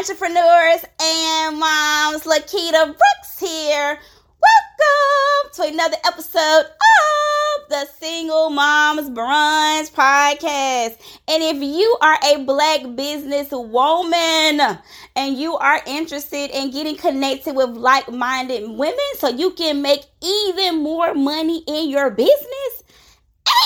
Entrepreneurs and moms. Lakita Brooks here. Welcome to another episode of the Single Moms Brunch Podcast. And if you are a black business woman and you are interested in getting connected with like minded women so you can make even more money in your business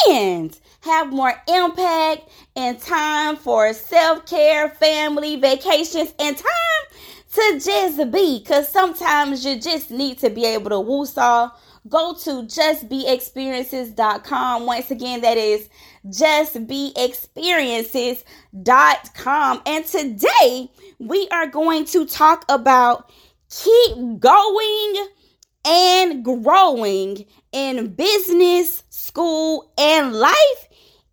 and have more impact and time for self care, family, vacations, and time to just be. Because sometimes you just need to be able to woosah. Go to justbeexperiences.com. Once again, that is justbeexperiences.com. And today we are going to talk about keep going and growing in business, school, and life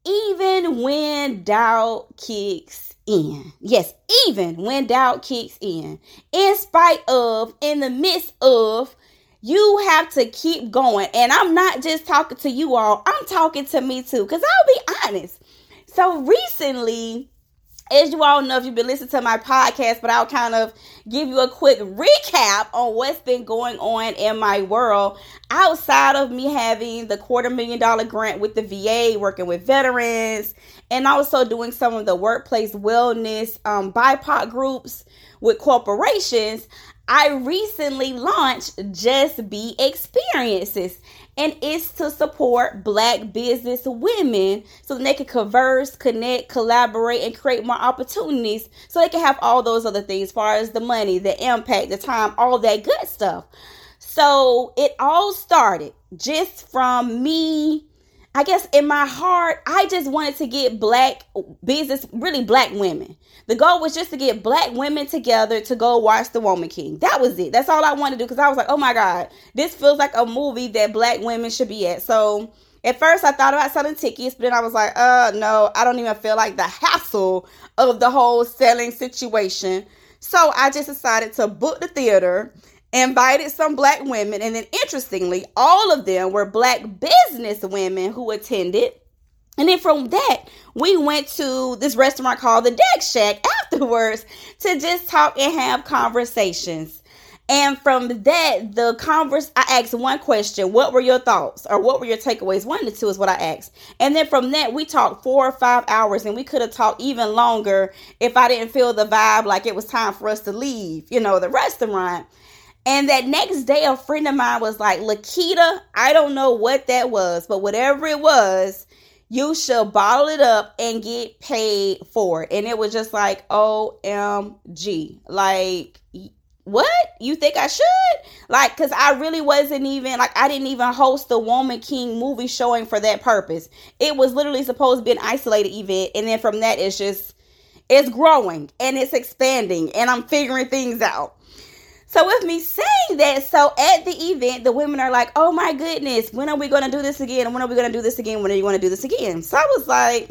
even when doubt kicks in. Yes, even when doubt kicks in. In spite of, in the midst of, you have to keep going. And I'm not just talking to you all, I'm talking to me too. Because I'll be honest. So recently, as you all know, if you've been listening to my podcast, but I'll kind of give you a quick recap on what's been going on in my world outside of me having the quarter million dollar grant with the VA, working with veterans, and also doing some of the workplace wellness um, BIPOC groups with corporations. I recently launched Just Be Experiences and it's to support black business women so they can converse, connect, collaborate, and create more opportunities so they can have all those other things as far as the money, the impact, the time, all that good stuff. So it all started just from me I guess in my heart, I just wanted to get black business, really black women. The goal was just to get black women together to go watch The Woman King. That was it. That's all I wanted to do because I was like, oh my God, this feels like a movie that black women should be at. So at first I thought about selling tickets, but then I was like, uh, no, I don't even feel like the hassle of the whole selling situation. So I just decided to book the theater invited some black women, and then interestingly, all of them were black business women who attended. And then from that, we went to this restaurant called the Deck Shack afterwards to just talk and have conversations. And from that, the converse, I asked one question: What were your thoughts, or what were your takeaways? One the two is what I asked. And then from that, we talked four or five hours, and we could have talked even longer if I didn't feel the vibe like it was time for us to leave. You know, the restaurant. And that next day, a friend of mine was like, Lakita, I don't know what that was, but whatever it was, you should bottle it up and get paid for it. And it was just like, OMG. Like, what? You think I should? Like, because I really wasn't even, like, I didn't even host the Woman King movie showing for that purpose. It was literally supposed to be an isolated event. And then from that, it's just, it's growing and it's expanding and I'm figuring things out. So with me saying that, so at the event, the women are like, "Oh my goodness, when are we going to do this again? When are we going to do this again? When are you going to do this again?" So I was like,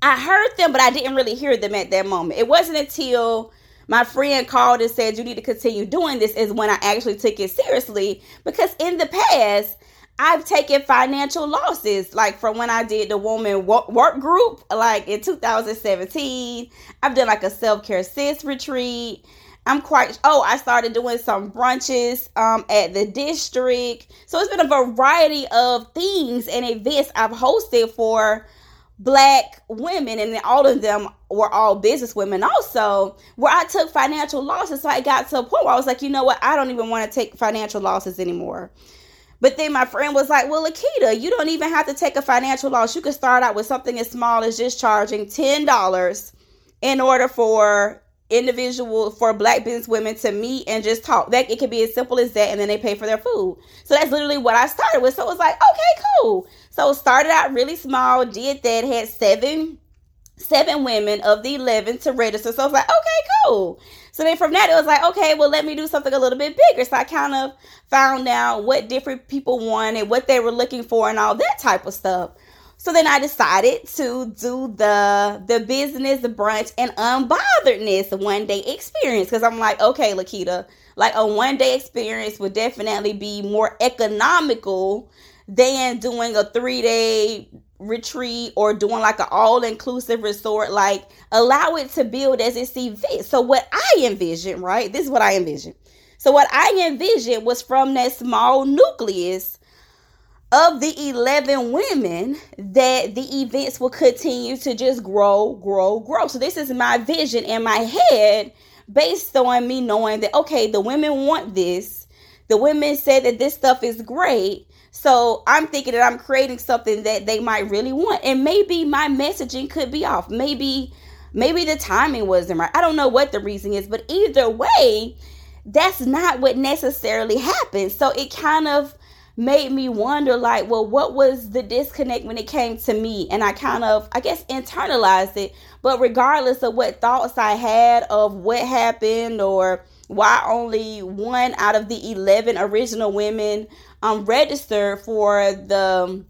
I heard them, but I didn't really hear them at that moment. It wasn't until my friend called and said, "You need to continue doing this," is when I actually took it seriously because in the past. I've taken financial losses, like from when I did the woman work group, like in 2017. I've done like a self care sis retreat. I'm quite oh, I started doing some brunches um at the district. So it's been a variety of things and events I've hosted for black women and then all of them were all business women also where I took financial losses. So I got to a point where I was like, you know what, I don't even want to take financial losses anymore. But then my friend was like, Well, Lakita, you don't even have to take a financial loss. You can start out with something as small as just charging $10 in order for individual for black business women to meet and just talk. That it could be as simple as that, and then they pay for their food. So that's literally what I started with. So it was like, okay, cool. So started out really small, did that, had seven seven women of the 11 to register. So I was like, okay, cool. So then from that, it was like, okay, well, let me do something a little bit bigger. So I kind of found out what different people wanted, what they were looking for, and all that type of stuff. So then I decided to do the the business, brunch, and unbotheredness one day experience because I'm like, okay, Lakita, like a one day experience would definitely be more economical than doing a three day retreat or doing like an all inclusive resort. Like allow it to build as it sees fit. So what I envisioned, right? This is what I envisioned. So what I envisioned was from that small nucleus of the 11 women that the events will continue to just grow, grow, grow. So this is my vision in my head based on me knowing that okay, the women want this. The women said that this stuff is great. So I'm thinking that I'm creating something that they might really want. And maybe my messaging could be off. Maybe maybe the timing wasn't right. I don't know what the reason is, but either way, that's not what necessarily happened. So it kind of made me wonder like well what was the disconnect when it came to me? And i kind of i guess internalized it. But regardless of what thoughts i had of what happened or why only one out of the 11 original women um registered for the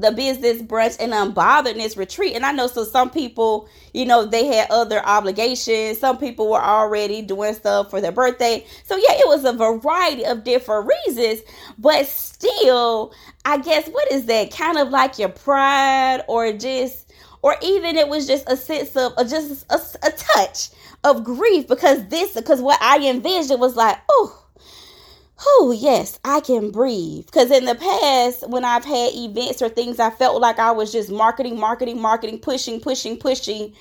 the business brunch and um, unbotheredness retreat. And I know so some people, you know, they had other obligations. Some people were already doing stuff for their birthday. So yeah, it was a variety of different reasons, but still, I guess what is that? Kind of like your pride or just or even it was just a sense of, of just a, a touch of grief because this because what I envisioned was like, oh oh yes i can breathe. Because in the past when i've had events or things i felt like i was just marketing marketing marketing pushing pushing pushing.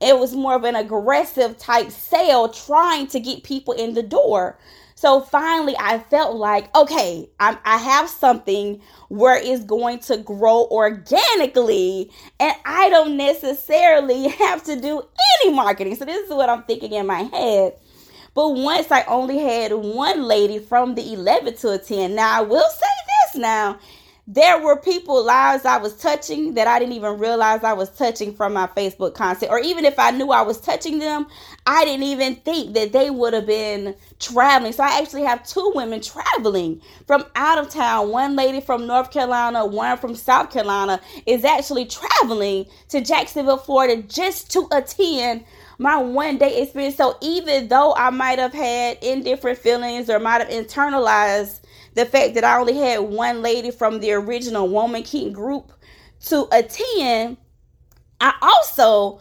It was more of an aggressive type sale trying to get people in the door. So finally i felt like okay I'm, i have something where it's going to grow organically and i don't necessarily have to do any marketing. So this is what i'm thinking in my head but once I only had one lady from the 11 to attend. Now, I will say this now. There were people lives I was touching that I didn't even realize I was touching from my Facebook content. Or even if I knew I was touching them, I didn't even think that they would have been traveling. So I actually have two women traveling from out of town. One lady from North Carolina, one from South Carolina is actually traveling to Jacksonville, Florida just to attend my one day experience. So even though I might have had indifferent feelings or might have internalized the fact that I only had one lady from the original Woman King group to attend, I also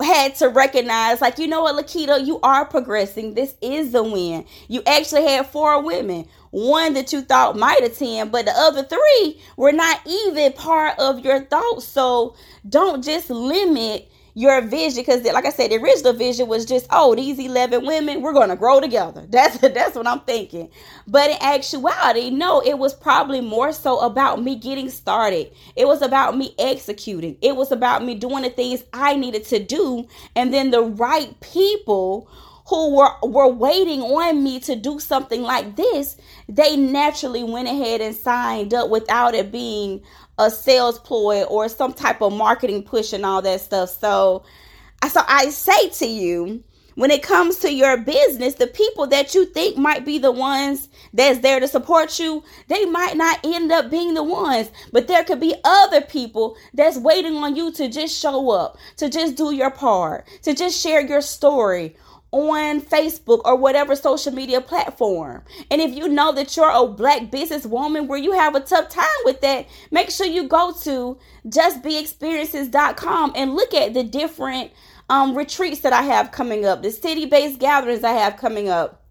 had to recognize, like, you know what, Lakita, you are progressing. This is the win. You actually had four women, one that you thought might attend, but the other three were not even part of your thoughts. So don't just limit your vision because like i said the original vision was just oh these 11 women we're going to grow together. That's that's what i'm thinking. But in actuality no it was probably more so about me getting started. It was about me executing. It was about me doing the things i needed to do and then the right people who were were waiting on me to do something like this they naturally went ahead and signed up without it being a sales ploy or some type of marketing push and all that stuff. So, so I say to you, when it comes to your business, the people that you think might be the ones that's there to support you, they might not end up being the ones. But there could be other people that's waiting on you to just show up, to just do your part, to just share your story on Facebook or whatever social media platform. And if you know that you're a black businesswoman where you have a tough time with that, make sure you go to justbeexperiences.com and look at the different um, retreats that I have coming up, the city based gatherings I have coming up.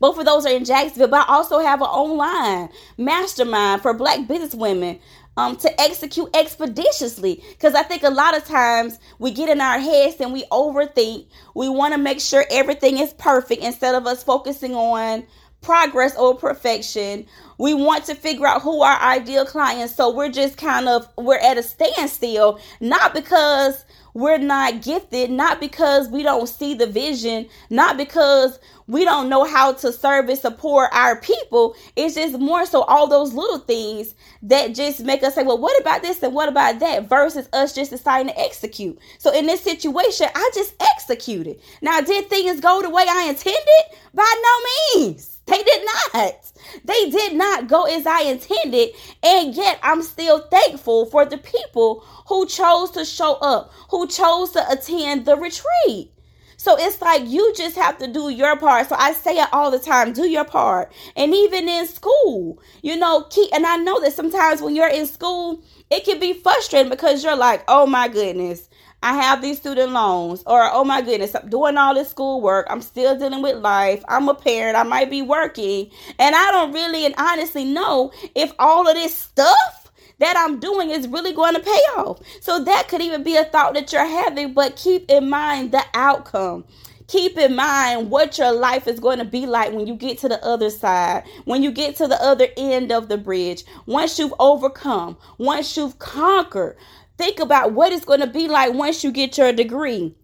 Both of those are in Jacksonville, but I also have an online mastermind for black business women um, to execute expeditiously. Because I think a lot of times we get in our heads and we overthink. We want to make sure everything is perfect instead of us focusing on progress or perfection. We want to figure out who our ideal clients. So we're just kind of we're at a standstill, not because we're not gifted, not because we don't see the vision, not because we don't know how to serve and support our people. It's just more so all those little things that just make us say, well, what about this and what about that versus us just deciding to execute. So in this situation, I just executed. Now, did things go the way I intended? By no means. They did not. They did not go as I intended. And yet I'm still thankful for the people who chose to show up, who chose to attend the retreat. So it's like you just have to do your part. So I say it all the time do your part. And even in school, you know, keep, and I know that sometimes when you're in school, it can be frustrating because you're like, oh my goodness, I have these student loans, or oh my goodness, I'm doing all this schoolwork. I'm still dealing with life. I'm a parent. I might be working, and I don't really and honestly know if all of this stuff that I'm doing is really going to pay off. So that could even be a thought that you're having, but keep in mind the outcome keep in mind what your life is going to be like when you get to the other side, when you get to the other end of the bridge, once you've overcome, once you've conquered. Think about what it's going to be like once you get your degree.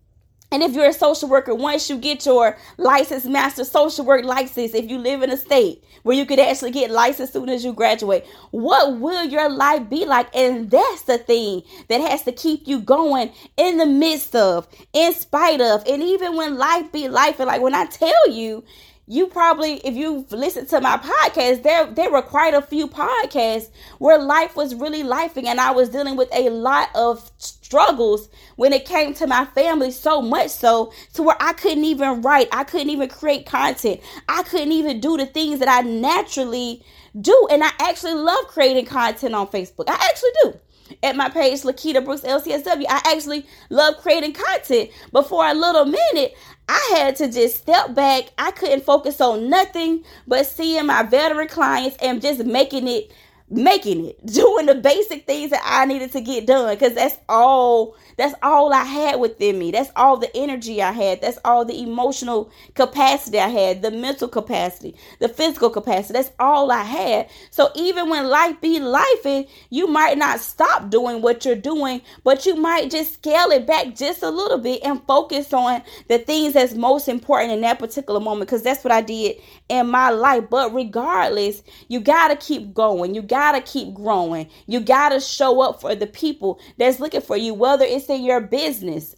And if you're a social worker, once you get your license, master social work license, if you live in a state where you could actually get licensed soon as you graduate, what will your life be like? And that's the thing that has to keep you going in the midst of, in spite of, and even when life be life. And like when I tell you, you probably if you've listened to my podcast there there were quite a few podcasts where life was really lifing and i was dealing with a lot of struggles when it came to my family so much so to where i couldn't even write. I couldn't even create content. I couldn't even do the things that i naturally do. And i actually love creating content on facebook. I actually do at my page, Lakita Brooks LCSW. I actually love creating content, but for a little minute, I had to just step back. I couldn't focus on nothing but seeing my veteran clients and just making it making it, doing the basic things that I needed to get done because that's all that's all I had within me. That's all the energy I had. That's all the emotional capacity I had, the mental capacity, the physical capacity. That's all I had. So even when life be life, you might not stop doing what you're doing, but you might just scale it back just a little bit and focus on the things that's most important in that particular moment because that's what I did in my life. But regardless, you got to keep going. You got to keep growing. You got to show up for the people that's looking for you, whether it's in your business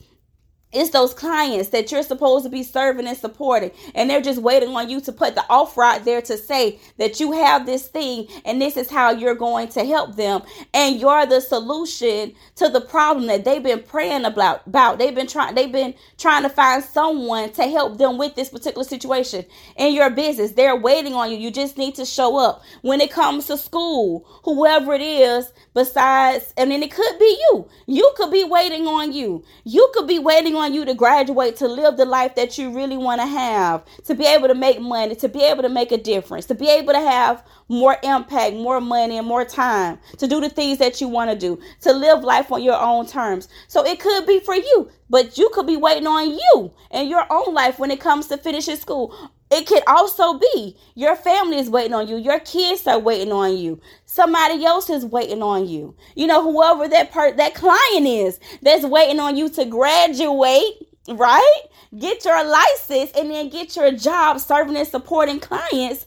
it's those clients that you're supposed to be serving and supporting, and they're just waiting on you to put the offer out there to say that you have this thing and this is how you're going to help them. And you're the solution to the problem that they've been praying about. about. They've been trying, they've been trying to find someone to help them with this particular situation in your business. They're waiting on you. You just need to show up. When it comes to school, whoever it is, besides, and then it could be you. You could be waiting on you. You could be waiting on you to graduate to live the life that you really want to have, to be able to make money, to be able to make a difference, to be able to have more impact, more money, and more time to do the things that you want to do, to live life on your own terms. So it could be for you, but you could be waiting on you and your own life when it comes to finishing school. It could also be your family is waiting on you, your kids are waiting on you, somebody else is waiting on you. You know, whoever that part that client is that's waiting on you to graduate, right? Get your license and then get your job serving and supporting clients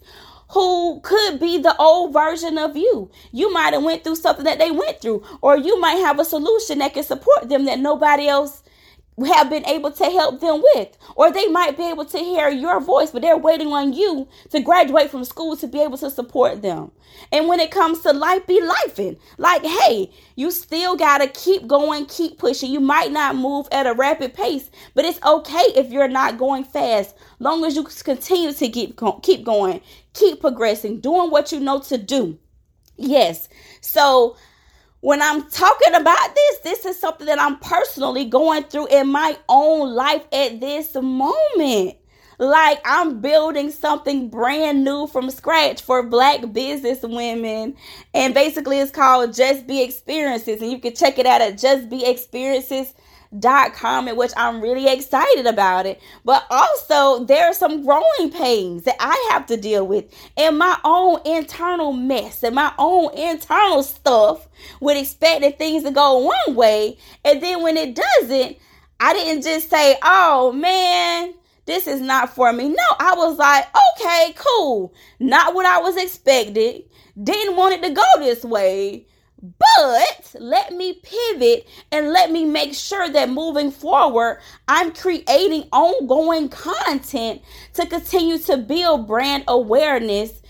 who could be the old version of you. You might have went through something that they went through or you might have a solution that can support them that nobody else have been able to help them with. Or they might be able to hear your voice, but they're waiting on you to graduate from school to be able to support them. And when it comes to life, be lifing. Like, hey, you still got to keep going, keep pushing. You might not move at a rapid pace, but it's okay if you're not going fast. Long as you continue to keep, keep going, keep progressing, doing what you know to do. Yes. So when I'm talking about this, this is something that I'm personally going through in my own life at this moment. Like I'm building something brand new from scratch for black business women. And basically it's called Just Be Experiences. And you can check it out at justbeexperiences.com dot com in which I'm really excited about it. But also there are some growing pains that I have to deal with in my own internal mess and my own internal stuff with expecting things to go one way. And then when it doesn't, I didn't just say, oh man, this is not for me. No, I was like, okay, cool. Not what I was expecting. Didn't want it to go this way. But let me pivot and let me make sure that moving forward, I'm creating ongoing content to continue to build brand awareness.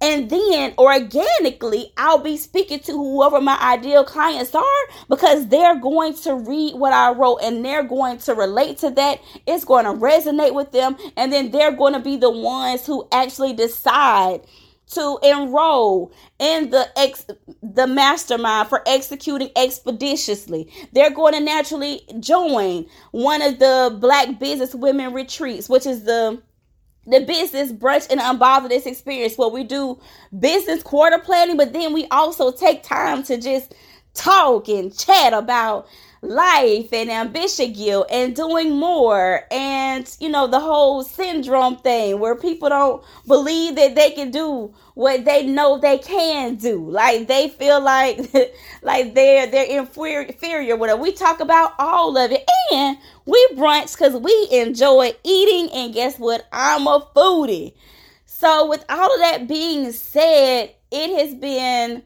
And then organically, I'll be speaking to whoever my ideal clients are because they're going to read what I wrote and they're going to relate to that. It's going to resonate with them. And then they're going to be the ones who actually decide to enroll in the ex the mastermind for executing expeditiously. They're going to naturally join one of the black business women retreats, which is the the business brunch and unbotheredness experience where we do business quarter planning, but then we also take time to just talk and chat about life and ambition guilt and doing more and you know the whole syndrome thing where people don't believe that they can do what they know they can do. Like they feel like like they're they're inferior inferior whatever. We talk about all of it and we brunch because we enjoy eating and guess what? I'm a foodie. So with all of that being said it has been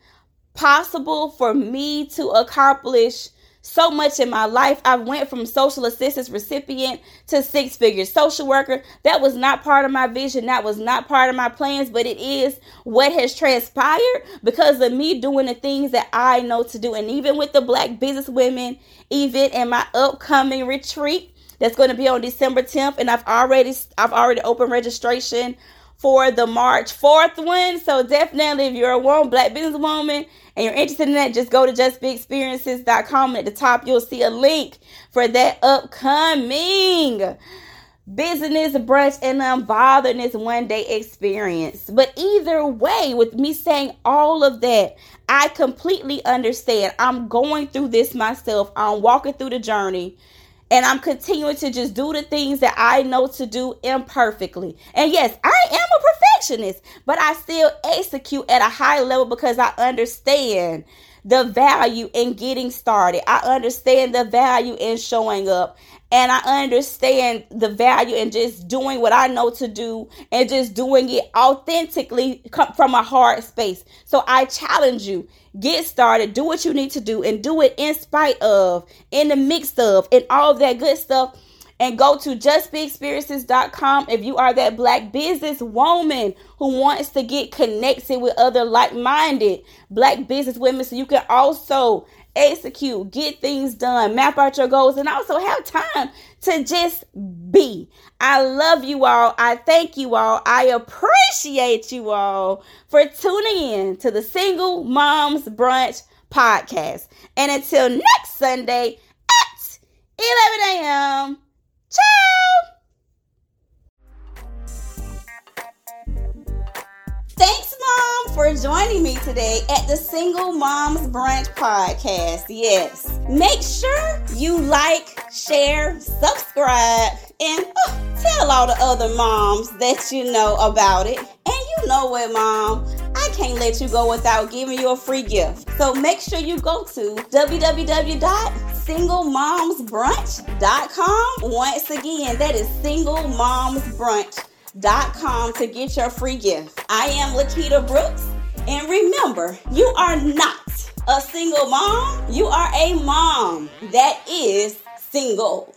possible for me to accomplish so much in my life. I went from social assistance recipient to six figure social worker. That was not part of my vision. That was not part of my plans, but it is what has transpired because of me doing the things that I know to do. And even with the Black Business Women event and my upcoming retreat that's going to be on December 10th, and I've already I've already opened registration for the March 4th one. So definitely if you're a woman, black businesswoman, and you're interested in that, just go to justbeexperiences.com. At the top, you'll see a link for that upcoming business brunch and unbotheredness one day experience. But either way, with me saying all of that, I completely understand. I'm going through this myself. I'm walking through the journey and I'm continuing to just do the things that I know to do imperfectly. And yes, I am a perfectionist, but I still execute at a high level because I understand the value in getting started. I understand the value in showing up. And I understand the value in just doing what I know to do and just doing it authentically from a heart space. So I challenge you get started, do what you need to do, and do it in spite of, in the mix of, and all of that good stuff. And go to justbeexperiences.com if you are that black business woman who wants to get connected with other like minded black business women so you can also execute, get things done, map out your goals, and also have time to just be. I love you all. I thank you all. I appreciate you all for tuning in to the Single Moms Brunch podcast. And until next Sunday at 11 a.m., ciao. For joining me today at the Single Moms Brunch podcast. Yes. Make sure you like, share, subscribe, and oh, tell all the other moms that you know about it. And you know what, Mom? I can't let you go without giving you a free gift. So make sure you go to www.singlemomsbrunch.com. Once again, that is singlemomsbrunch.com com to get your free gift. I am Lakita Brooks, and remember, you are not a single mom, you are a mom that is single.